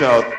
Called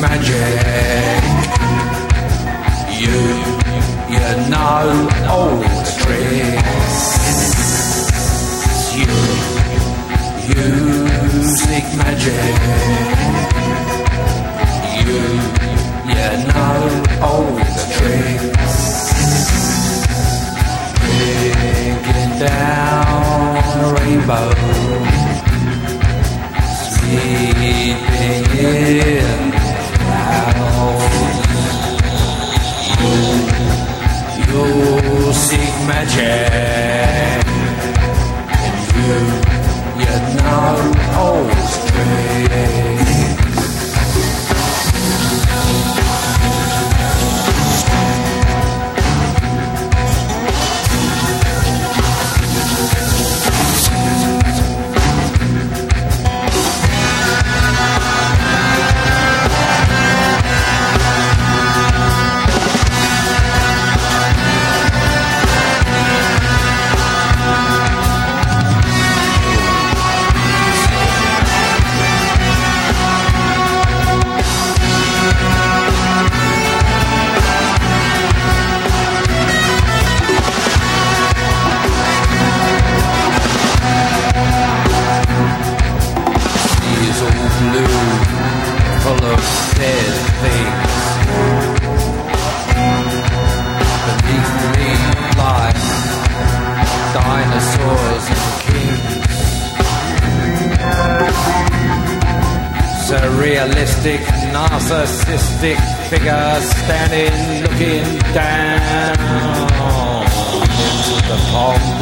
magic. You, you know all the tricks. You, you seek magic. You, you know all the tricks. Drinking down a rainbow. Sleeping in seek magic. And you, you know all the Surrealistic, narcissistic figure standing looking down into the pond.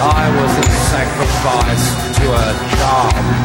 I was a sacrifice to a charm.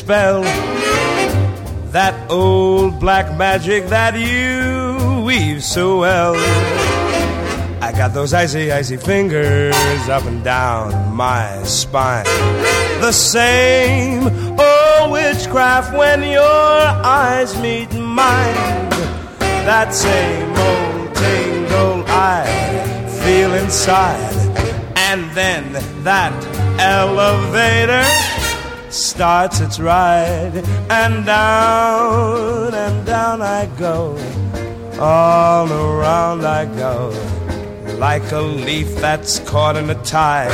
Spell. That old black magic that you weave so well. I got those icy, icy fingers up and down my spine. The same old witchcraft when your eyes meet mine. That same old tingle I feel inside. And then that elevator starts its ride. And down and down I go. All around I go. Like a leaf that's caught in a tide.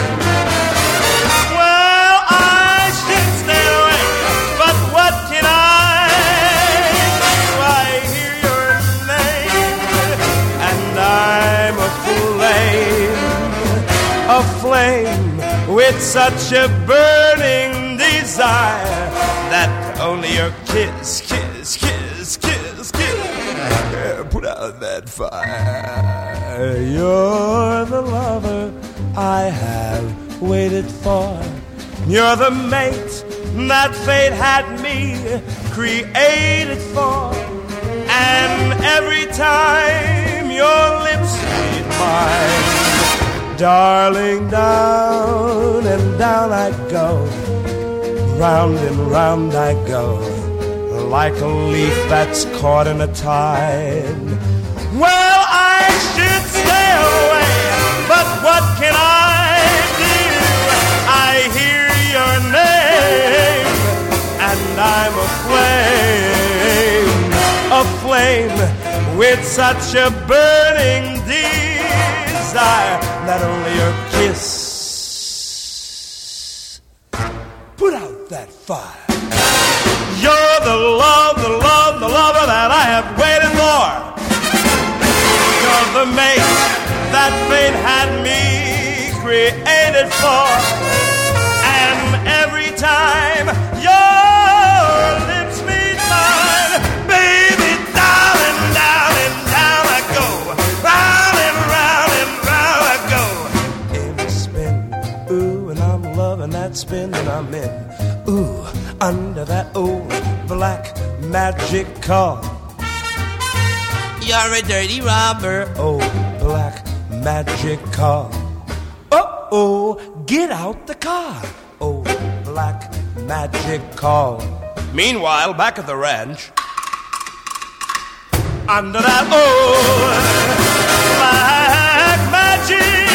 Well, I should stay away, but what can I? I hear your name, and I'm a flame, a flame with such a burning desire that only your kiss, kiss, kiss, kiss, kiss put out that fire. You're the lover I have waited for. You're the mate that fate had me created for. And every time your lips meet mine, darling, down and down I go. Round and round I go, like a leaf that's caught in a tide. Well, I should stay away, but what can I do? I hear your name, and I'm a flame, a flame with such a burning desire that only your kiss fire. You're the love, the love, the lover that I have waited for. You're the mate that fate had me created for. And every time your lips meet mine, baby, darling, darling, down I go. Round and round and round I go. Every spin, ooh, and I'm loving that spin that I'm in. Ooh, under that old black magic car. You're a dirty robber, oh, black magic car. Uh oh, get out the car, oh, black magic car. Meanwhile, back at the ranch, under that old black magic.